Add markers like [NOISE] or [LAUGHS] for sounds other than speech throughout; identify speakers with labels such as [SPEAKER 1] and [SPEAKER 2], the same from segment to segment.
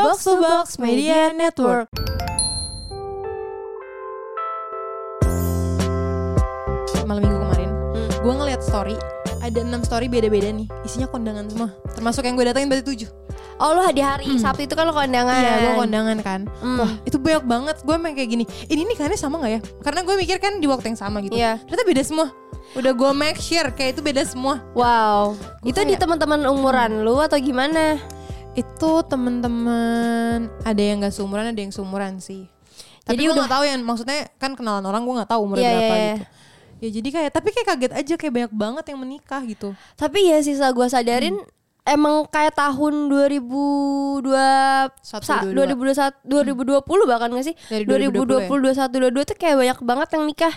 [SPEAKER 1] Box to Box Media Network. Malam minggu kemarin, gue ngeliat story ada enam story beda-beda nih, isinya kondangan semua. Termasuk yang gue datengin berarti tujuh.
[SPEAKER 2] Oh lu di hari Sabtu itu kan lo kondangan.
[SPEAKER 1] Iya, gue kondangan kan.
[SPEAKER 2] Hmm.
[SPEAKER 1] Wah, itu banyak banget. Gue emang kayak gini. Ini nikahannya sama nggak ya? Karena gue mikir kan di waktu yang sama gitu.
[SPEAKER 2] Iya.
[SPEAKER 1] Ternyata beda semua. Udah gue make sure kayak itu beda semua.
[SPEAKER 2] Wow.
[SPEAKER 1] Gua
[SPEAKER 2] itu di
[SPEAKER 1] kayak-
[SPEAKER 2] teman-teman umuran lu atau gimana?
[SPEAKER 1] Itu temen-temen ada yang gak seumuran, ada yang seumuran sih. Tapi
[SPEAKER 2] Jadi
[SPEAKER 1] gue
[SPEAKER 2] udah-
[SPEAKER 1] tahu yang maksudnya kan kenalan orang gue nggak tahu umurnya
[SPEAKER 2] Iya,
[SPEAKER 1] berapa
[SPEAKER 2] iya.
[SPEAKER 1] gitu. Ya jadi kayak tapi kayak kaget aja kayak banyak banget yang menikah gitu.
[SPEAKER 2] Tapi ya sisa gua sadarin emang kayak tahun 2002
[SPEAKER 1] Satu,
[SPEAKER 2] sa-
[SPEAKER 1] dua, dua.
[SPEAKER 2] 2021 2020 bahkan gak sih?
[SPEAKER 1] Dari
[SPEAKER 2] 2020 21 22 tuh kayak banyak banget yang nikah.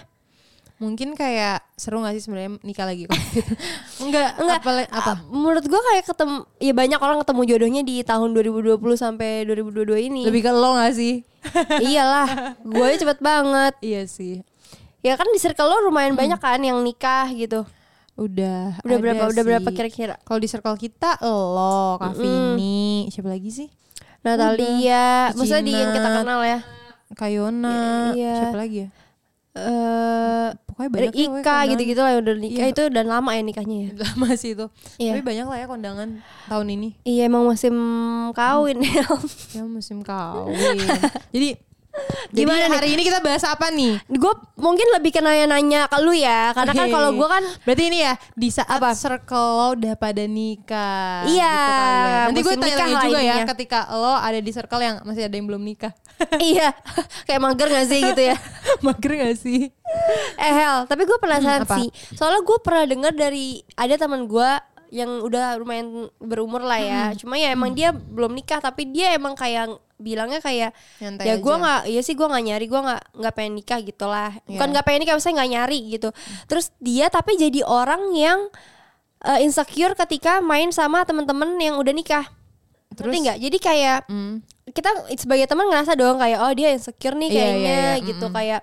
[SPEAKER 1] Mungkin kayak seru gak sih sebenarnya nikah lagi kok. [LAUGHS] Enggak,
[SPEAKER 2] Enggak.
[SPEAKER 1] apa apa?
[SPEAKER 2] Ah, menurut gua kayak ketemu ya banyak orang ketemu jodohnya di tahun 2020 sampai 2022 ini.
[SPEAKER 1] Lebih ke lo gak sih? [LAUGHS]
[SPEAKER 2] Iyalah, gue cepet banget.
[SPEAKER 1] iya sih.
[SPEAKER 2] Ya kan di circle lo lumayan banyak kan yang nikah gitu.
[SPEAKER 1] Udah.
[SPEAKER 2] Udah
[SPEAKER 1] ada
[SPEAKER 2] berapa? Udah
[SPEAKER 1] sih.
[SPEAKER 2] berapa kira-kira?
[SPEAKER 1] Kalau di circle kita lo, Kak Vini, siapa lagi sih?
[SPEAKER 2] Natalia, maksudnya di yang kita
[SPEAKER 1] Cina.
[SPEAKER 2] kenal ya.
[SPEAKER 1] Kayona,
[SPEAKER 2] Iya.
[SPEAKER 1] siapa lagi ya?
[SPEAKER 2] Eh
[SPEAKER 1] Pokoknya banyak ya,
[SPEAKER 2] Ika gitu-gitu lah yang udah nikah
[SPEAKER 1] Iya.
[SPEAKER 2] itu dan lama ya nikahnya ya.
[SPEAKER 1] Lama sih itu.
[SPEAKER 2] Iya.
[SPEAKER 1] Tapi banyak lah ya kondangan tahun ini.
[SPEAKER 2] Iya emang musim kawin ya.
[SPEAKER 1] Ya musim kawin. Jadi
[SPEAKER 2] Gimana
[SPEAKER 1] jadi
[SPEAKER 2] nih?
[SPEAKER 1] hari ini kita bahas apa nih?
[SPEAKER 2] gue mungkin lebih ke nanya-nanya ke lu ya, karena kan kalau gue kan
[SPEAKER 1] Berarti ini ya di saat
[SPEAKER 2] Apa?
[SPEAKER 1] circle lo udah pada nikah.
[SPEAKER 2] Iya,
[SPEAKER 1] gitu kali ya. Nanti gue tanya
[SPEAKER 2] lah
[SPEAKER 1] juga ya ketika lo ada di circle yang masih ada yang belum nikah. [LAUGHS]
[SPEAKER 2] iya kayak mager gak sih gitu ya. [LAUGHS]
[SPEAKER 1] Mager gak sih?
[SPEAKER 2] Eh Hel, tapi gue penasaran
[SPEAKER 1] Hmm, apa?
[SPEAKER 2] sih. Soalnya gue pernah dengar dari ada teman gue yang udah lumayan berumur lah ya.
[SPEAKER 1] Hmm.
[SPEAKER 2] Cuma ya emang dia belum nikah, tapi dia emang kayak bilangnya kayak
[SPEAKER 1] Nyantai
[SPEAKER 2] ya gue nggak, ya sih gue nggak nyari, gue nggak nggak pengen nikah gitu lah. Bukan
[SPEAKER 1] Iya.
[SPEAKER 2] nggak pengen nikah, maksudnya nggak nyari gitu. Terus dia tapi jadi orang yang eh, insecure ketika main sama temen-temen yang udah nikah. Terus nggak? Jadi kayak
[SPEAKER 1] Hmm.
[SPEAKER 2] kita sebagai teman ngerasa dong kayak oh dia insecure nih
[SPEAKER 1] Iya,
[SPEAKER 2] kayaknya
[SPEAKER 1] iya, iya.
[SPEAKER 2] gitu kayak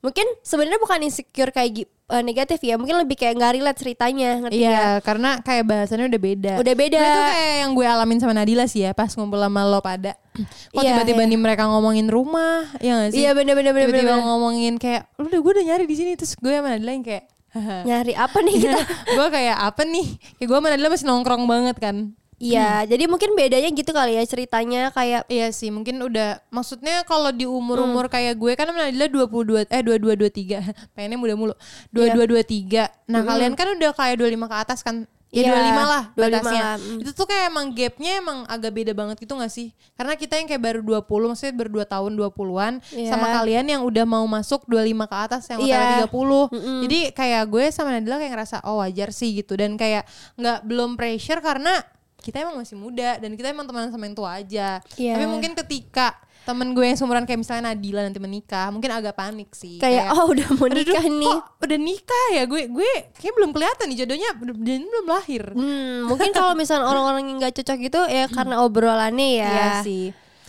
[SPEAKER 2] mungkin sebenarnya bukan insecure kayak eh, negatif ya mungkin lebih kayak nggak relate ceritanya ngerti?
[SPEAKER 1] Iya, karena kayak bahasannya udah beda.
[SPEAKER 2] Udah beda.
[SPEAKER 1] Nah, itu kayak yang gue alamin sama Nadila sih ya pas ngumpul sama lo pada. [CLEARS THROAT] Kok
[SPEAKER 2] Iya,
[SPEAKER 1] tiba-tiba
[SPEAKER 2] iya.
[SPEAKER 1] nih mereka ngomongin rumah, ya gak sih?
[SPEAKER 2] Iya, bener, bener, bener,
[SPEAKER 1] Tiba-tiba
[SPEAKER 2] bener.
[SPEAKER 1] ngomongin kayak, lu udah gue udah nyari di sini terus gue sama Nadila yang kayak, [LAUGHS]
[SPEAKER 2] nyari apa nih kita [LAUGHS]
[SPEAKER 1] gue kayak apa nih? Kayak gue sama Nadila masih nongkrong banget kan.
[SPEAKER 2] Iya jadi mungkin bedanya gitu kali ya ceritanya kayak
[SPEAKER 1] Iya sih, mungkin udah maksudnya kalau di umur-umur kayak gue kan Nadila 22 eh 22 23. [LAUGHS] Pengennya muda mulu. 22 23. Nah, kalian kan udah kayak 25 ke atas kan? Ya
[SPEAKER 2] Iya,
[SPEAKER 1] 25 lah
[SPEAKER 2] 25
[SPEAKER 1] batasnya.
[SPEAKER 2] lah, mm.
[SPEAKER 1] Itu tuh kayak emang gapnya emang agak beda banget gitu gak sih? Karena kita yang kayak baru 20, maksudnya baru 2 tahun 20-an
[SPEAKER 2] Iya.
[SPEAKER 1] sama kalian yang udah mau masuk 25 ke atas yang
[SPEAKER 2] Iya.
[SPEAKER 1] OTW 30. Jadi kayak gue sama Nadila kayak ngerasa oh wajar sih gitu dan kayak nggak belum pressure karena kita emang masih muda dan kita emang teman sama yang tua aja.
[SPEAKER 2] Iya.
[SPEAKER 1] Tapi mungkin ketika temen gue yang seumuran kayak misalnya Nadila nanti menikah, mungkin agak panik sih.
[SPEAKER 2] kayak oh udah mau
[SPEAKER 1] "Aduh,
[SPEAKER 2] nikah
[SPEAKER 1] kok
[SPEAKER 2] nih
[SPEAKER 1] udah nikah ya gue gue kayak belum kelihatan nih jodohnya dia belum lahir.
[SPEAKER 2] Hmm, mungkin kalau misalnya orang-orang yang nggak cocok gitu ya karena obrolannya ya.
[SPEAKER 1] Iya sih.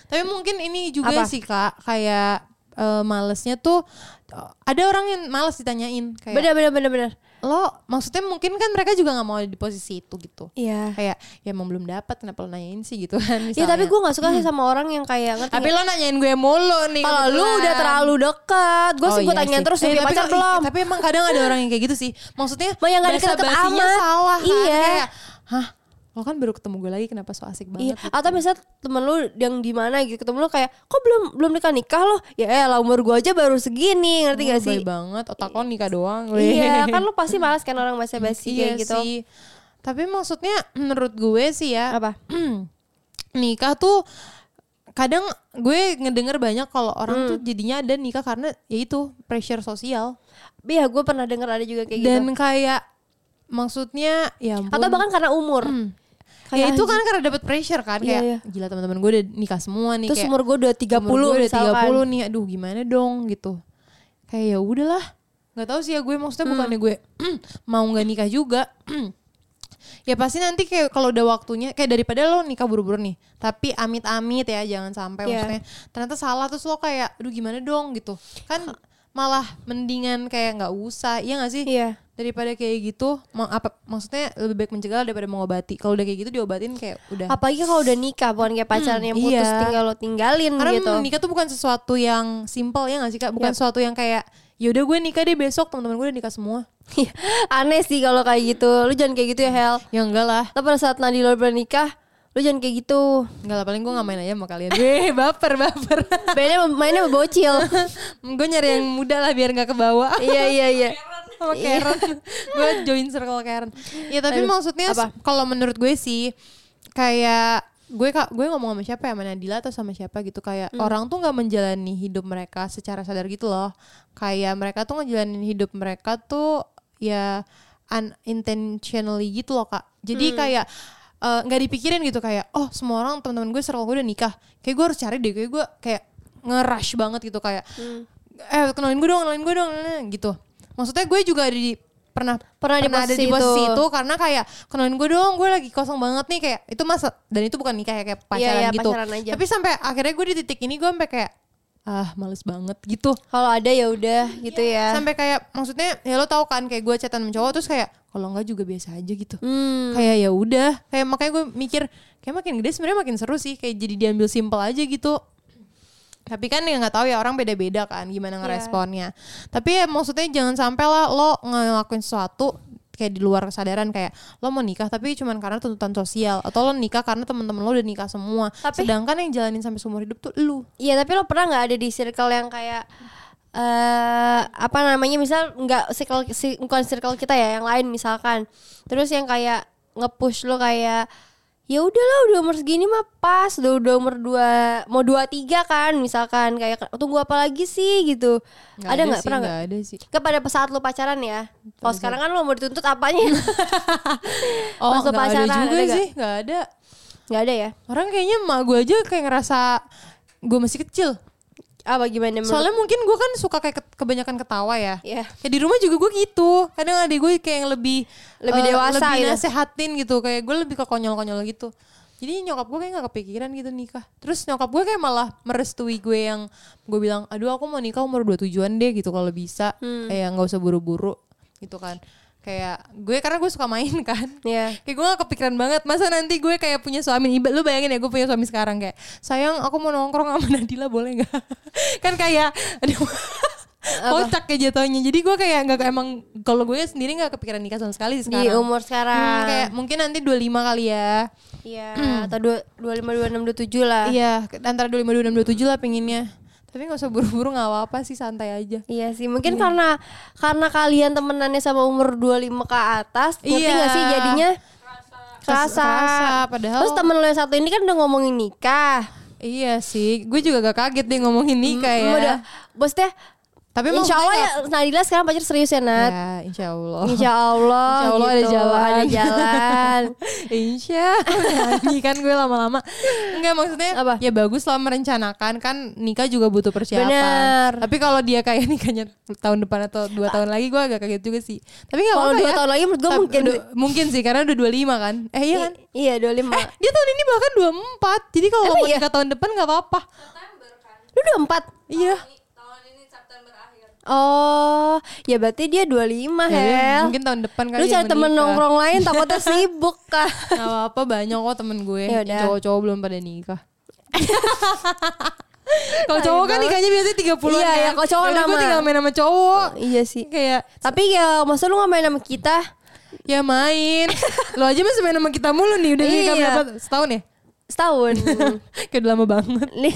[SPEAKER 1] Tapi mungkin ini juga
[SPEAKER 2] Apa?
[SPEAKER 1] sih kak kayak eh, malesnya tuh ada orang yang males ditanyain kayak
[SPEAKER 2] Bener bener bener bener.
[SPEAKER 1] Lo maksudnya mungkin kan mereka juga nggak mau di posisi itu gitu.
[SPEAKER 2] Iya.
[SPEAKER 1] Kayak ya emang belum dapat kenapa lo nanyain sih gitu kan
[SPEAKER 2] Iya tapi gue nggak suka sih sama orang yang kayak ngerti
[SPEAKER 1] Tapi lo nanyain gue mulu nih.
[SPEAKER 2] kalau lu
[SPEAKER 1] kebetulan.
[SPEAKER 2] udah terlalu dekat, gue
[SPEAKER 1] Oh
[SPEAKER 2] sih gue
[SPEAKER 1] iya
[SPEAKER 2] tanyain
[SPEAKER 1] sih.
[SPEAKER 2] terus
[SPEAKER 1] Eh, tapi
[SPEAKER 2] pacar belum?
[SPEAKER 1] Tapi emang kadang ada orang yang kayak gitu sih. Maksudnya
[SPEAKER 2] yang
[SPEAKER 1] basa-basinya
[SPEAKER 2] amat.
[SPEAKER 1] salah kan.
[SPEAKER 2] Iya.
[SPEAKER 1] Kayak, hah lo kan baru ketemu gue lagi kenapa so asik
[SPEAKER 2] Iya,
[SPEAKER 1] banget gitu.
[SPEAKER 2] atau misalnya temen lu yang di mana gitu ketemu lu kayak kok belum belum nikah nikah lo ya lah umur gua aja baru segini ngerti
[SPEAKER 1] Oh,
[SPEAKER 2] gak sih?
[SPEAKER 1] baik banget otak lo nikah doang
[SPEAKER 2] Iya [LAUGHS] kan lu pasti malas kan orang basa basi
[SPEAKER 1] iya
[SPEAKER 2] kayak gitu.
[SPEAKER 1] sih tapi maksudnya menurut gue sih ya
[SPEAKER 2] Apa? [CLEARS THROAT]
[SPEAKER 1] nikah tuh kadang gue ngedenger banyak kalau orang
[SPEAKER 2] Hmm.
[SPEAKER 1] tuh jadinya ada nikah karena ya itu pressure sosial
[SPEAKER 2] Iya gue pernah denger ada juga kayak
[SPEAKER 1] dan
[SPEAKER 2] gitu.
[SPEAKER 1] kayak maksudnya ya ampun.
[SPEAKER 2] Atau bahkan karena umur.
[SPEAKER 1] ya
[SPEAKER 2] Kayak
[SPEAKER 1] itu
[SPEAKER 2] anjing.
[SPEAKER 1] kan karena dapat pressure kan
[SPEAKER 2] Iya,
[SPEAKER 1] kayak
[SPEAKER 2] iya.
[SPEAKER 1] gila teman-teman gue udah nikah semua nih
[SPEAKER 2] Terus
[SPEAKER 1] kayak
[SPEAKER 2] umur gue udah 30
[SPEAKER 1] umur gue udah
[SPEAKER 2] misalkan.
[SPEAKER 1] 30 nih aduh gimana dong gitu kayak ya udahlah nggak tahu sih ya gue maksudnya
[SPEAKER 2] Hmm.
[SPEAKER 1] bukannya gue [CLEARS THROAT] mau nggak nikah juga [CLEARS THROAT] ya pasti nanti kayak kalau udah waktunya kayak daripada lo nikah buru-buru nih tapi amit-amit ya jangan sampai
[SPEAKER 2] Iya.
[SPEAKER 1] maksudnya ternyata salah terus lo kayak aduh gimana dong gitu kan malah mendingan kayak nggak usah iya gak sih
[SPEAKER 2] Iya.
[SPEAKER 1] Daripada kayak gitu apa maksudnya lebih baik mencegah daripada mengobati kalau udah kayak gitu diobatin kayak udah
[SPEAKER 2] Apalagi kalau udah nikah, bukan kayak pacaran yang putus
[SPEAKER 1] iya.
[SPEAKER 2] tinggal lo tinggalin
[SPEAKER 1] karena
[SPEAKER 2] gitu.
[SPEAKER 1] menikah tuh bukan sesuatu yang simple ya gak sih kak bukan
[SPEAKER 2] Yap.
[SPEAKER 1] sesuatu yang kayak yaudah gue nikah deh besok teman-teman gue udah nikah semua
[SPEAKER 2] Aneh sih kalau kayak gitu. Lu jangan kayak gitu ya, Hel.
[SPEAKER 1] ya enggak lah
[SPEAKER 2] Tapi pada saat Nadila udah nikah, lu jangan kayak gitu.
[SPEAKER 1] enggak lah paling gue gak main aja sama kalian Weh [LAUGHS] baper baper
[SPEAKER 2] Mainnya mainnya bocil. [LAUGHS]
[SPEAKER 1] gue nyari yang muda lah biar gak ke bawah
[SPEAKER 2] iya iya iya.
[SPEAKER 1] Sama Karen. [LAUGHS] Gue join circle Karen. Ya tapi
[SPEAKER 2] Aduh,
[SPEAKER 1] maksudnya kalau menurut gue sih kayak gue kak gue ngomong sama siapa ya? Sama Nadila atau sama siapa gitu? Kayak
[SPEAKER 2] Hmm.
[SPEAKER 1] orang tuh nggak menjalani hidup mereka secara sadar gitu loh. Kayak mereka tuh ngejalanin hidup mereka tuh ya unintentionally gitu loh kak. Jadi
[SPEAKER 2] Hmm.
[SPEAKER 1] kayak eh, nggak dipikirin gitu. Kayak oh semua orang teman-teman gue circle gue udah nikah. Kayak gue harus cari deh. Kayak gue kayak nge-rush banget gitu. Kayak
[SPEAKER 2] Hmm.
[SPEAKER 1] eh kenalin gue dong kenalin gue dong gitu maksudnya gue juga ada di pernah
[SPEAKER 2] Pernah di
[SPEAKER 1] ada di posisi
[SPEAKER 2] itu.
[SPEAKER 1] itu. karena kayak kenalin gue dong gue lagi kosong banget nih kayak itu masa dan itu bukan nikah ya kayak pacaran
[SPEAKER 2] iya,
[SPEAKER 1] gitu
[SPEAKER 2] pacaran aja.
[SPEAKER 1] tapi sampai akhirnya gue di titik ini gue sampai kayak ah males banget gitu
[SPEAKER 2] Kalau ada ya udah gitu ya.
[SPEAKER 1] sampai kayak maksudnya ya lo tau kan kayak gue chatan sama cowok terus kayak kalau enggak juga biasa aja gitu
[SPEAKER 2] Hmm.
[SPEAKER 1] kayak ya udah kayak makanya gue mikir kayak makin gede sebenarnya makin seru sih kayak jadi diambil simpel aja gitu tapi kan ya nggak tahu ya orang beda-beda kan gimana
[SPEAKER 2] Iya.
[SPEAKER 1] ngeresponnya. Tapi ya maksudnya jangan sampai lah lo ngelakuin sesuatu kayak di luar kesadaran kayak lo mau nikah tapi cuman karena tuntutan sosial atau lo nikah karena teman-teman lo udah nikah semua.
[SPEAKER 2] Tapi-
[SPEAKER 1] sedangkan yang jalanin sampai seumur hidup tuh lu.
[SPEAKER 2] Iya tapi lo pernah nggak ada di circle yang kayak eh apa namanya misal nggak circle si, bukan circle kita ya yang lain misalkan. Terus yang kayak nge-push lo kayak ya udahlah udah umur segini mah pas udah udah umur dua mau dua tiga kan misalkan. Kayak tunggu apa lagi sih? gitu.
[SPEAKER 1] Nggak
[SPEAKER 2] ada nggak? pernah nggak
[SPEAKER 1] ada sih.
[SPEAKER 2] Kepada saat lo pacaran ya? Kalau sekarang kan lo mau dituntut apanya? [LAUGHS] [LAUGHS]
[SPEAKER 1] Oh
[SPEAKER 2] Pas
[SPEAKER 1] nggak ada
[SPEAKER 2] pacaran,
[SPEAKER 1] juga
[SPEAKER 2] ada
[SPEAKER 1] sih nggak ada.
[SPEAKER 2] Nggak ada ya?
[SPEAKER 1] Orang kayaknya emak gue aja kayak ngerasa gue masih kecil
[SPEAKER 2] apa gimana menurut
[SPEAKER 1] Soalnya mungkin gue kan suka kayak ke- kebanyakan ketawa ya.
[SPEAKER 2] Iya.
[SPEAKER 1] Kayak di rumah juga gue gitu. Kadang adik gue kayak yang lebih
[SPEAKER 2] Lebih
[SPEAKER 1] eh,
[SPEAKER 2] dewasa
[SPEAKER 1] lebih
[SPEAKER 2] gitu.
[SPEAKER 1] nasehatin gitu. Kayak gue lebih ke konyol-konyol gitu. Jadi nyokap gue kayak gak kepikiran gitu nikah. Terus nyokap gue kayak malah merestui gue yang gue bilang, aduh aku mau nikah umur 27an deh gitu kalau bisa.
[SPEAKER 2] Hmm.
[SPEAKER 1] Kayak nggak usah buru-buru gitu kan. Kayak gue karena gue suka main [LAUGHS] kan.
[SPEAKER 2] Iya.
[SPEAKER 1] Kayak gue gak kepikiran banget Masa nanti gue kayak punya suami Iba, Lu bayangin ya gue punya suami sekarang Kayak sayang aku mau nongkrong sama [LAUGHS] Nadila boleh gak? [LAUGHS] Kan kayak Aduh Kocak kayak jatuhnya. Jadi gue kayak gak emang Kalau gue sendiri gak kepikiran nikah sama sekali
[SPEAKER 2] di
[SPEAKER 1] sekarang.
[SPEAKER 2] umur sekarang.
[SPEAKER 1] Hmm, Kayak mungkin nanti 25 kali ya.
[SPEAKER 2] Iya, atau dua- 25 26 27 lah.
[SPEAKER 1] Iya antara 25, 26, 27 lah pinginnya Tapi gak usah buru-buru gak apa-apa sih Santai aja
[SPEAKER 2] Iya sih, mungkin karena karena kalian temenannya sama umur 25 ke atas, ngerti
[SPEAKER 1] Iya.
[SPEAKER 2] gak sih jadinya? Kerasa.
[SPEAKER 1] Kerasa, padahal-
[SPEAKER 2] Terus temen lo yang satu ini kan udah ngomongin nikah.
[SPEAKER 1] Iya sih Gue juga gak kaget deh ngomongin nikah ya
[SPEAKER 2] Hmm, Udah, bosnya
[SPEAKER 1] Tapi
[SPEAKER 2] Insya Allah ya Nadila sekarang pacar serius ya Nat.
[SPEAKER 1] Ya insya Allah.
[SPEAKER 2] Insya Allah,
[SPEAKER 1] Insya Allah ada
[SPEAKER 2] gitu,
[SPEAKER 1] jalan.
[SPEAKER 2] Ada jalan. [LAUGHS]
[SPEAKER 1] Insya nyanyi kan gue lama-lama. Enggak maksudnya
[SPEAKER 2] Apa?
[SPEAKER 1] Ya bagus lah merencanakan. Kan nikah juga butuh persiapan.
[SPEAKER 2] Bener.
[SPEAKER 1] Tapi kalau dia kayak [LAUGHS] nikahnya tahun depan atau dua tahun lagi Gue agak kaget juga sih. Tapi gak
[SPEAKER 2] Kalau
[SPEAKER 1] apa-apa
[SPEAKER 2] dua
[SPEAKER 1] ya.
[SPEAKER 2] tahun lagi menurut gue mungkin
[SPEAKER 1] Mungkin sih karena udah 25 kan. Eh iya kan?
[SPEAKER 2] I- Iya 25
[SPEAKER 1] Eh dia tahun ini bahkan 24 Jadi kalau mau
[SPEAKER 2] iya?
[SPEAKER 1] nikah tahun depan gak apa-apa.
[SPEAKER 2] Lu 24
[SPEAKER 1] Iya.
[SPEAKER 2] Oh Ya berti dia 25
[SPEAKER 1] Ya,
[SPEAKER 2] Hel.
[SPEAKER 1] Mungkin tahun depan kali
[SPEAKER 2] Lu
[SPEAKER 1] dia
[SPEAKER 2] cari temen nongkrong lain takutnya [LAUGHS] sibuk kah
[SPEAKER 1] Gak apa-apa banyak kok temen gue.
[SPEAKER 2] Ya.
[SPEAKER 1] Cowok-cowok belum pada nikah. [LAUGHS] Kalau cowok kan nikahnya biasanya 30 an
[SPEAKER 2] Iya,
[SPEAKER 1] kan?
[SPEAKER 2] ya, kalau cowok
[SPEAKER 1] Yaudah, gue tinggal main sama cowok.
[SPEAKER 2] Iya sih.
[SPEAKER 1] Kayak
[SPEAKER 2] Tapi ya masa lu gak main sama kita?
[SPEAKER 1] Ya main. [LAUGHS] Lo aja masih main sama kita mulu nih Udah nikah
[SPEAKER 2] Iya.
[SPEAKER 1] berapa? Setahun ya?
[SPEAKER 2] Setahun.
[SPEAKER 1] Kayak udah lama banget.
[SPEAKER 2] Nih,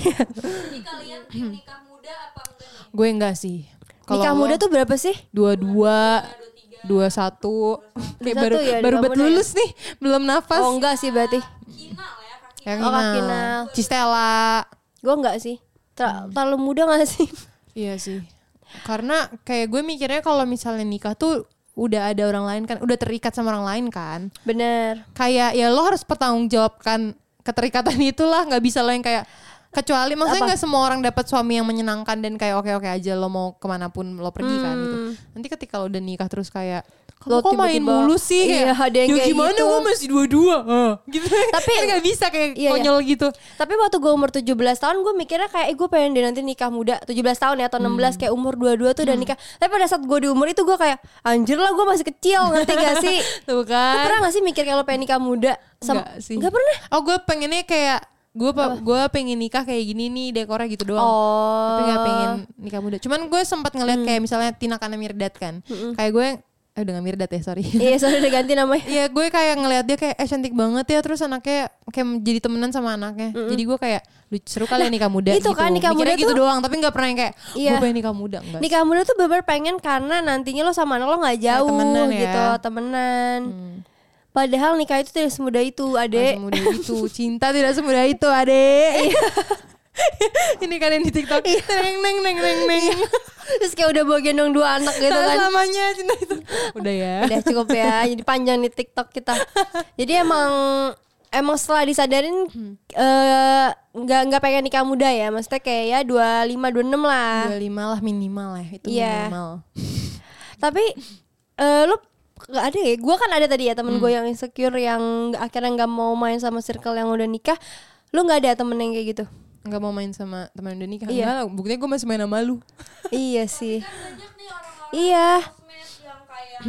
[SPEAKER 3] kalian nikah muda apa enggak nih?
[SPEAKER 1] Gue enggak sih Kalau
[SPEAKER 2] Nikah muda tuh berapa sih?
[SPEAKER 1] Dua-dua Dua satu Kayak baru,
[SPEAKER 2] ya,
[SPEAKER 1] baru
[SPEAKER 2] muda ya?
[SPEAKER 1] lulus nih Belum nafas
[SPEAKER 2] Oh enggak sih berarti
[SPEAKER 3] Kinal ya kaki.
[SPEAKER 1] Yang
[SPEAKER 2] Oh, Kak
[SPEAKER 1] kenal.
[SPEAKER 2] Kinal.
[SPEAKER 1] Cistela
[SPEAKER 2] Gue enggak sih Ter Terlalu muda gak sih?
[SPEAKER 1] Iya sih. Karena kayak gue mikirnya kalau misalnya nikah tuh udah ada orang lain kan, udah terikat sama orang lain kan.
[SPEAKER 2] Bener
[SPEAKER 1] Kayak ya lo harus pertanggungjawabkan keterikatan itulah, nggak bisa lo yang kayak kecuali maksudnya nggak semua orang dapat suami yang menyenangkan dan kayak oke oke aja lo mau ke mana pun lo pergi kan gitu.
[SPEAKER 2] Hmm.
[SPEAKER 1] Nanti ketika lo udah nikah terus kayak kamu
[SPEAKER 2] Lo
[SPEAKER 1] kok main
[SPEAKER 2] tiba-tiba-
[SPEAKER 1] mulu sih
[SPEAKER 2] Iya,
[SPEAKER 1] kayak,
[SPEAKER 2] ada yang
[SPEAKER 1] ya
[SPEAKER 2] kayak
[SPEAKER 1] gimana
[SPEAKER 2] gitu."
[SPEAKER 1] gue masih dua-dua Ah, gitu [LAUGHS]
[SPEAKER 2] Tapi-
[SPEAKER 1] kan nggak bisa kayak
[SPEAKER 2] Iya, iya.
[SPEAKER 1] konyol gitu
[SPEAKER 2] Tapi waktu gue umur 17 tahun gue mikirnya kayak eh, gue pengen deh nanti nikah muda 17 tahun ya atau 16
[SPEAKER 1] Hmm.
[SPEAKER 2] kayak umur 22 tuh udah nikah. Tapi pada saat gue di umur itu gue kayak anjir lah gue masih kecil ngerti gak sih? [LAUGHS]
[SPEAKER 1] tuh kan
[SPEAKER 2] pernah gak sih mikir kalau pengen nikah muda? Sam-
[SPEAKER 1] Enggak sih
[SPEAKER 2] Nggak pernah?
[SPEAKER 1] oh gue pengennya kayak gue gue pengen nikah kayak gini nih dekornya gitu doang.
[SPEAKER 2] Oh.
[SPEAKER 1] tapi nggak pengen nikah muda. Cuman gue sempat ngeliat kayak misalnya Tina Kana Mirdad kan. Kayak gue eh udah gak Mirdad ya sorry.
[SPEAKER 2] Iya soalnya udah ganti namanya.
[SPEAKER 1] Iya gue kayak ngeliat dia kayak eh cantik banget ya terus anaknya kayak jadi temenan sama anaknya. Jadi gue kayak "Lu seru kali ya nikah muda
[SPEAKER 2] Itu
[SPEAKER 1] gitu.
[SPEAKER 2] kan, nikah
[SPEAKER 1] Mikirnya
[SPEAKER 2] muda
[SPEAKER 1] gitu
[SPEAKER 2] tuh-
[SPEAKER 1] doang tapi nggak pernah yang kayak
[SPEAKER 2] Iya.
[SPEAKER 1] gue pengen nikah muda enggak.
[SPEAKER 2] Nikah muda tuh bener pengen karena nantinya lo sama anak lo nggak jauh
[SPEAKER 1] temenan ya.
[SPEAKER 2] gitu, temenan. Padahal nikah itu tidak semudah itu, adek.
[SPEAKER 1] semudah itu cinta tidak semudah itu adek ini kan yang di tiktok neng neng neng neng neng
[SPEAKER 2] Terus kayak udah bawa gendong dua anak gitu kan.
[SPEAKER 1] selamanya cinta itu udah ya
[SPEAKER 2] Udah cukup ya. [LAUGHS] Jadi panjang nih TikTok kita. Jadi emang emang setelah disadarin eh, nggak nggak pengen nikah muda ya. Maksudnya kayak ya 25 26 lah.
[SPEAKER 1] 25 lah minimal ya itu
[SPEAKER 2] Iya.
[SPEAKER 1] minimal
[SPEAKER 2] Tapi eh lu nggak ada ya? Gue kan ada tadi ya temen
[SPEAKER 1] Hmm.
[SPEAKER 2] gue yang insecure yang akhirnya nggak mau main sama circle yang udah nikah. Lu nggak ada temen yang kayak gitu?
[SPEAKER 1] nggak mau main sama teman udah nikah
[SPEAKER 2] Iya.
[SPEAKER 1] enggak buktinya gue masih main sama lu [LAUGHS]
[SPEAKER 2] iya sih.
[SPEAKER 3] orang-orang
[SPEAKER 2] Iya.
[SPEAKER 3] yang kayak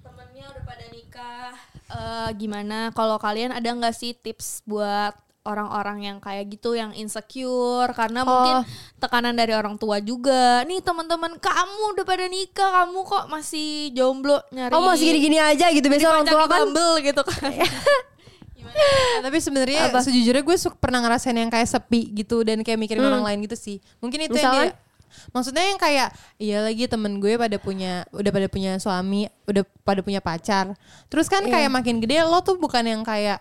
[SPEAKER 3] temennya udah pada nikah Eh, gimana kalau kalian ada nggak sih tips buat orang-orang yang kayak gitu yang insecure karena mungkin tekanan dari orang tua juga nih teman-teman kamu udah pada nikah kamu kok masih jomblo nyari
[SPEAKER 2] Kamu masih gini-gini aja gitu biasa orang tua kan.
[SPEAKER 3] Bumble gitu kan
[SPEAKER 1] Nah, tapi sebenarnya sejujurnya gue suka pernah ngerasain yang kayak sepi gitu dan kayak mikirin orang lain gitu sih. Mungkin itu yang
[SPEAKER 2] Misalkan?
[SPEAKER 1] dia Maksudnya yang kayak iya lagi temen gue pada punya udah pada punya suami, udah pada punya pacar. Terus kan kayak makin gede lo tuh bukan yang kayak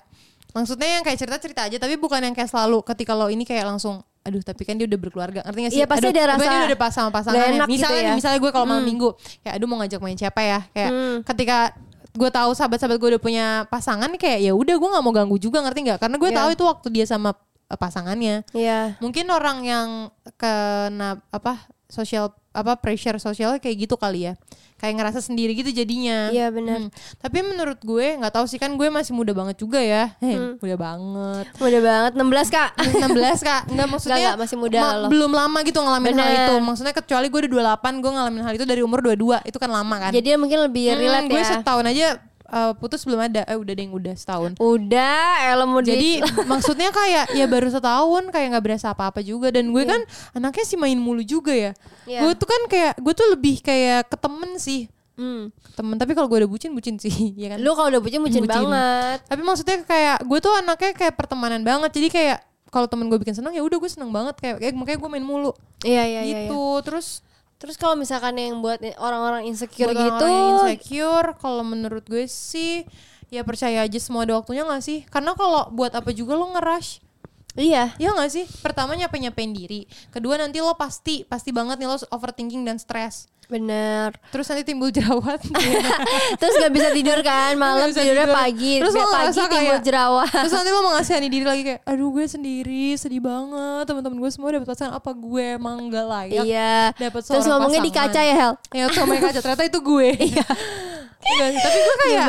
[SPEAKER 1] maksudnya yang kayak cerita-cerita aja tapi bukan yang kayak selalu ketika lo ini kayak langsung aduh tapi kan dia udah berkeluarga ngerti gak sih?
[SPEAKER 2] Iya, pasti
[SPEAKER 1] aduh,
[SPEAKER 2] ada
[SPEAKER 1] kan
[SPEAKER 2] rasa
[SPEAKER 1] dia udah pas sama
[SPEAKER 2] enak gitu
[SPEAKER 1] misalnya
[SPEAKER 2] ya.
[SPEAKER 1] nih, misalnya gue kalau malam minggu kayak aduh mau ngajak main siapa ya? Kayak
[SPEAKER 2] Hmm.
[SPEAKER 1] ketika gue tahu sahabat-sahabat gue udah punya pasangan kayak ya udah gue nggak mau ganggu juga ngerti nggak karena gue
[SPEAKER 2] Iya.
[SPEAKER 1] tahu itu waktu dia sama eh, pasangannya
[SPEAKER 2] Iya.
[SPEAKER 1] mungkin orang yang kena apa sosial apa pressure sosial kayak gitu kali ya kayak ngerasa sendiri gitu jadinya.
[SPEAKER 2] Iya, benar.
[SPEAKER 1] Hmm. tapi menurut gue nggak tahu sih kan gue masih muda banget juga ya. Eh, muda banget.
[SPEAKER 2] Mudah banget 16 kak. [LAUGHS]
[SPEAKER 1] 16 kak. Nggak maksudnya
[SPEAKER 2] Nggak, nggak, masih muda
[SPEAKER 1] ma-
[SPEAKER 2] loh.
[SPEAKER 1] belum lama gitu ngalamin hal
[SPEAKER 2] Bener.
[SPEAKER 1] itu maksudnya kecuali gue udah 28 gue ngalamin hal itu dari umur 22 itu kan lama kan.
[SPEAKER 2] Jadi mungkin lebih
[SPEAKER 1] Hmm,
[SPEAKER 2] relate
[SPEAKER 1] gue
[SPEAKER 2] ya.
[SPEAKER 1] setahun aja eh, putus belum ada. Eh udah deh yang udah setahun.
[SPEAKER 2] Udah Ella mau
[SPEAKER 1] jadi
[SPEAKER 2] di- [LAUGHS]
[SPEAKER 1] maksudnya kayak ya baru setahun kayak nggak berasa apa-apa juga. Dan gue kan anaknya sih main mulu juga ya.
[SPEAKER 2] Iya.
[SPEAKER 1] gue tuh kan kayak gue tuh lebih kayak ke temen sih.
[SPEAKER 2] Hmm.
[SPEAKER 1] Temen tapi kalau gue udah bucin bucin sih [LAUGHS] ya kan?
[SPEAKER 2] Lu kalau udah bucin bucin,
[SPEAKER 1] Bucin.
[SPEAKER 2] banget.
[SPEAKER 1] Tapi maksudnya kayak gue tuh anaknya kayak pertemanan banget. Jadi kayak kalau temen gue bikin seneng ya udah gue seneng banget. Kayak, kayak makanya gue main mulu.
[SPEAKER 2] Iya iya iya
[SPEAKER 1] gitu.
[SPEAKER 2] iya.
[SPEAKER 1] terus
[SPEAKER 2] Terus kalau misalkan yang buat orang-orang insecure
[SPEAKER 1] buat
[SPEAKER 2] gitu
[SPEAKER 1] yang insecure kalau menurut gue sih ya percaya aja semua ada waktunya gak sih karena kalau buat apa juga lo ngerush
[SPEAKER 2] Iya
[SPEAKER 1] Iya gak sih? Pertama nyapain nyapain diri. Kedua nanti lo pasti, pasti banget nih lo overthinking dan stres.
[SPEAKER 2] Bener
[SPEAKER 1] Terus nanti timbul jerawat. [LAUGHS]
[SPEAKER 2] Terus gak bisa tidur kan Malam
[SPEAKER 1] bisa
[SPEAKER 2] tidurnya
[SPEAKER 1] tidur.
[SPEAKER 2] pagi
[SPEAKER 1] Terus lo
[SPEAKER 2] pagi timbul
[SPEAKER 1] kayak-
[SPEAKER 2] jerawat
[SPEAKER 1] Terus nanti lo mengasihani diri lagi kayak, aduh gue sendiri, sedih banget. Teman-teman gue semua dapat pasangan apa gue emang gak layak.
[SPEAKER 2] Iya
[SPEAKER 1] Dapat
[SPEAKER 2] Terus ngomongnya di
[SPEAKER 1] pasangan.
[SPEAKER 2] kaca ya Hel
[SPEAKER 1] Ya sama kaca ternyata itu gue. [LAUGHS] Iya. Tapi gue kayak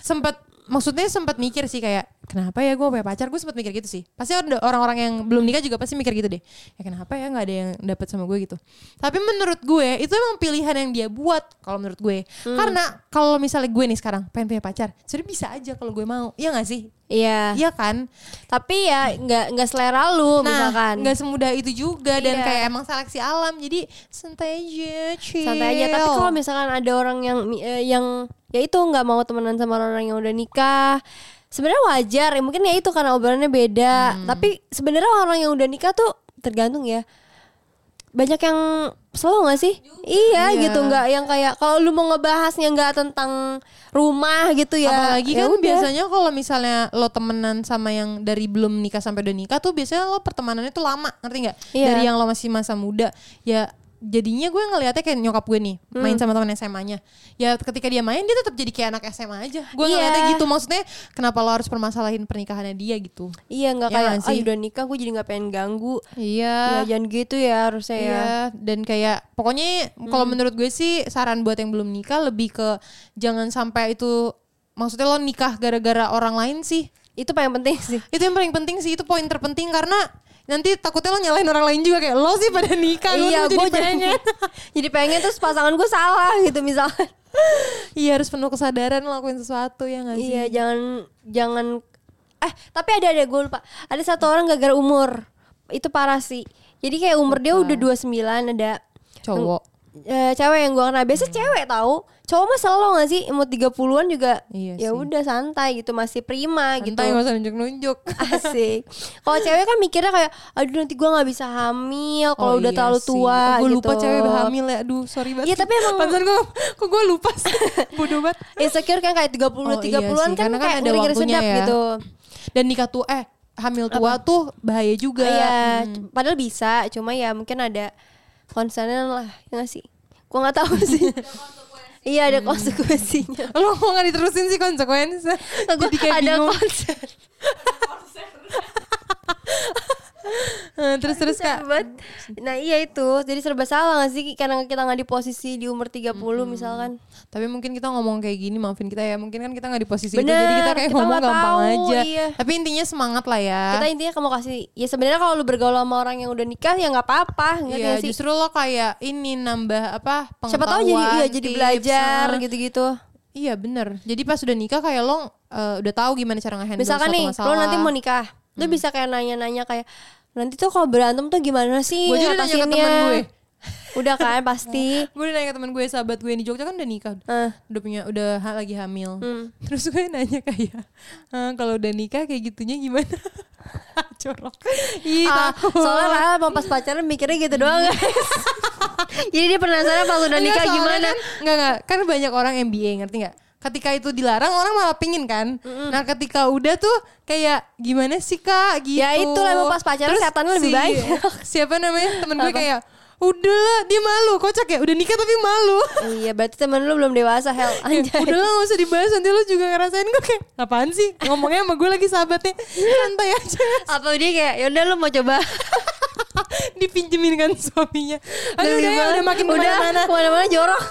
[SPEAKER 1] sempet maksudnya sempat mikir sih kayak kenapa ya gue punya pacar? Gue sempat mikir gitu sih. Pasti ada orang-orang yang belum nikah juga pasti mikir gitu deh. Ya kenapa ya nggak ada yang dapat sama gue gitu. Tapi menurut gue itu emang pilihan yang dia buat kalau menurut gue. Karena kalau misalnya gue nih sekarang pengen punya pacar sebenarnya bisa aja kalau gue mau. Iya nggak sih?
[SPEAKER 2] Iya.
[SPEAKER 1] Iya kan?
[SPEAKER 2] Tapi ya nggak nggak selera lu
[SPEAKER 1] nah
[SPEAKER 2] misalkan.
[SPEAKER 1] nggak semudah itu juga dan
[SPEAKER 2] Iya.
[SPEAKER 1] kayak emang seleksi alam. Jadi santai aja chill.
[SPEAKER 2] Santai aja. Tapi kalau misalkan ada orang yang eh, yang ya itu nggak mau temenan sama orang yang udah nikah sebenarnya wajar ya mungkin ya itu karena obrolannya beda
[SPEAKER 1] Hmm.
[SPEAKER 2] tapi sebenarnya orang yang udah nikah tuh tergantung ya banyak yang slow gak sih iya,
[SPEAKER 1] Iya.
[SPEAKER 2] gitu nggak yang kayak kalau lu mau ngebahasnya nggak tentang rumah gitu ya
[SPEAKER 1] Apalagi
[SPEAKER 2] ya
[SPEAKER 1] kan
[SPEAKER 2] udah.
[SPEAKER 1] biasanya kalau misalnya lo temenan sama yang dari belum nikah sampai udah nikah tuh biasanya lo pertemanannya tuh lama, ngerti nggak?
[SPEAKER 2] Iya.
[SPEAKER 1] Dari yang lo masih masa muda, ya jadinya gue ngeliatnya kayak nyokap gue nih main sama teman SMA-nya. Ya ketika dia main dia tetap jadi kayak anak SMA aja. Gue
[SPEAKER 2] Iya.
[SPEAKER 1] ngeliatnya gitu maksudnya kenapa lo harus permasalahin pernikahannya dia gitu.
[SPEAKER 2] Iya nggak
[SPEAKER 1] Ya
[SPEAKER 2] kayak
[SPEAKER 1] nggak
[SPEAKER 2] ah
[SPEAKER 1] sih?
[SPEAKER 2] udah nikah gue jadi nggak pengen ganggu.
[SPEAKER 1] Iya.
[SPEAKER 2] Ya jangan gitu ya harusnya ya.
[SPEAKER 1] Iya, dan kayak pokoknya kalau menurut gue sih saran buat yang belum nikah lebih ke jangan sampai itu maksudnya lo nikah gara-gara orang lain sih.
[SPEAKER 2] Itu paling penting sih.
[SPEAKER 1] Itu yang paling penting sih, itu poin terpenting karena nanti takutnya lo nyalahin orang lain juga kayak lo sih pada nikah
[SPEAKER 2] iya gue
[SPEAKER 1] jadi pengen. [LAUGHS]
[SPEAKER 2] jadi pengen terus pasangan gue salah gitu misalkan.
[SPEAKER 1] iya harus penuh kesadaran lakuin sesuatu ya nggak sih?
[SPEAKER 2] Iya jangan jangan eh tapi ada ada gue lupa ada satu orang gara-gara umur itu parah sih. Jadi kayak umur dia udah 29 ada
[SPEAKER 1] Cowok.
[SPEAKER 2] Eh, cewek yang gue kenal biasa cewek tahu cowok mah selalu gak sih umur 30-an juga
[SPEAKER 1] Iya
[SPEAKER 2] ya udah santai gitu masih prima gitu
[SPEAKER 1] Santai nggak usah nunjuk-nunjuk. [LAUGHS]
[SPEAKER 2] asik kalau cewek kan mikirnya kayak aduh nanti gue nggak bisa hamil kalau
[SPEAKER 1] Oh
[SPEAKER 2] udah
[SPEAKER 1] iya
[SPEAKER 2] terlalu
[SPEAKER 1] sih.
[SPEAKER 2] tua
[SPEAKER 1] Oh, gue
[SPEAKER 2] gitu
[SPEAKER 1] lupa cewek hamil ya. Aduh, sorry banget.
[SPEAKER 2] Iya, tapi emang-
[SPEAKER 1] Pantesan gue [LAUGHS] kok gue lupa sih. [LAUGHS] Bodoh banget.
[SPEAKER 2] insecure kan kayak 30
[SPEAKER 1] Oh, iya
[SPEAKER 2] 30-an
[SPEAKER 1] sih,
[SPEAKER 2] kan
[SPEAKER 1] karena kan
[SPEAKER 2] kayak
[SPEAKER 1] ada waktunya
[SPEAKER 2] sedap
[SPEAKER 1] ya.
[SPEAKER 2] gitu
[SPEAKER 1] Dan nikah tua eh hamil tua tuh bahaya juga.
[SPEAKER 2] Iya,
[SPEAKER 1] Hmm.
[SPEAKER 2] padahal bisa, cuma ya mungkin ada concernnya lah, ya gak sih? Gua nggak tahu [LAUGHS] sih. iya ada konsekuensinya.
[SPEAKER 1] Lo kok gak diterusin sih konsekuensinya? Kayak
[SPEAKER 2] ada
[SPEAKER 1] bingung.
[SPEAKER 2] konsen. [LAUGHS]
[SPEAKER 1] Eh, terus terus kak.
[SPEAKER 2] Nah iya itu, jadi serba salah gak sih? Karena kita nggak di posisi di umur 30 misalkan.
[SPEAKER 1] Tapi mungkin kita ngomong kayak gini, maafin kita ya. Mungkin kan kita nggak di posisi itu,
[SPEAKER 2] Bener,
[SPEAKER 1] jadi kita kayak
[SPEAKER 2] kita
[SPEAKER 1] ngomong gampang
[SPEAKER 2] tahu,
[SPEAKER 1] aja.
[SPEAKER 2] iya.
[SPEAKER 1] Tapi intinya semangat lah ya.
[SPEAKER 2] Kita intinya kamu kasih, ya sebenarnya kalau lu bergaul sama orang yang udah nikah ya nggak apa-apa,
[SPEAKER 1] Iya,
[SPEAKER 2] sih?
[SPEAKER 1] justru lo kayak ini nambah apa pengetahuan.
[SPEAKER 2] Siapa tahu jadi iya jadi
[SPEAKER 1] tips,
[SPEAKER 2] belajar
[SPEAKER 1] ah.
[SPEAKER 2] gitu-gitu.
[SPEAKER 1] Iya bener. Jadi pas udah nikah kayak lo eh, udah tahu gimana cara ngehandle
[SPEAKER 2] Misalkan
[SPEAKER 1] suatu
[SPEAKER 2] nih,
[SPEAKER 1] masalah. Hmm.
[SPEAKER 2] lo nanti mau nikah, lo bisa kayak nanya-nanya kayak nanti tuh kalau berantem tuh gimana sih
[SPEAKER 1] Gue udah nanya ke
[SPEAKER 2] ngatasinnya?"
[SPEAKER 1] temen gue. [LAUGHS]
[SPEAKER 2] Udah kan pasti. [LAUGHS]
[SPEAKER 1] gue udah nanya ke temen gue sahabat gue di Jogja kan udah nikah
[SPEAKER 2] Eh,
[SPEAKER 1] udah punya udah lagi hamil
[SPEAKER 2] Hmm. [LAUGHS]
[SPEAKER 1] terus gue nanya kayak "Ah, kalau udah nikah kayak gitunya gimana corok ih
[SPEAKER 2] ah,
[SPEAKER 1] takut
[SPEAKER 2] soalnya Rahel mau pas pacaran mikirnya gitu doang guys. Jadi dia penasaran pas udah
[SPEAKER 1] Enggak,
[SPEAKER 2] nikah gimana.
[SPEAKER 1] kan, enggak enggak kan banyak orang MBA ngerti nggak ketika itu dilarang orang malah pingin kan? Nah ketika udah tuh kayak gimana sih kak? Gitu.
[SPEAKER 2] Ya itulah, emang pas pacaran
[SPEAKER 1] Terus
[SPEAKER 2] setannya lebih
[SPEAKER 1] si-
[SPEAKER 2] banyak. [LAUGHS]
[SPEAKER 1] siapa namanya? Temen gue kayak udah lah dia malu. Kocak ya? Udah nikah tapi malu. [LAUGHS]
[SPEAKER 2] Iya, berarti temen lu belum dewasa Hel.
[SPEAKER 1] Ya,
[SPEAKER 2] Anjay.
[SPEAKER 1] udah lah gak usah dibahas. Nanti lu juga ngerasain. Gue kayak apaan sih? Ngomongnya sama gue lagi sahabatnya. [LAUGHS] Santai aja.
[SPEAKER 2] Apa dia kayak ya udah lu mau coba.
[SPEAKER 1] dipinjemin kan suaminya. Aduh udah, ya, udah makin
[SPEAKER 2] udah
[SPEAKER 1] ke
[SPEAKER 2] mana-mana. ke mana-mana jorok.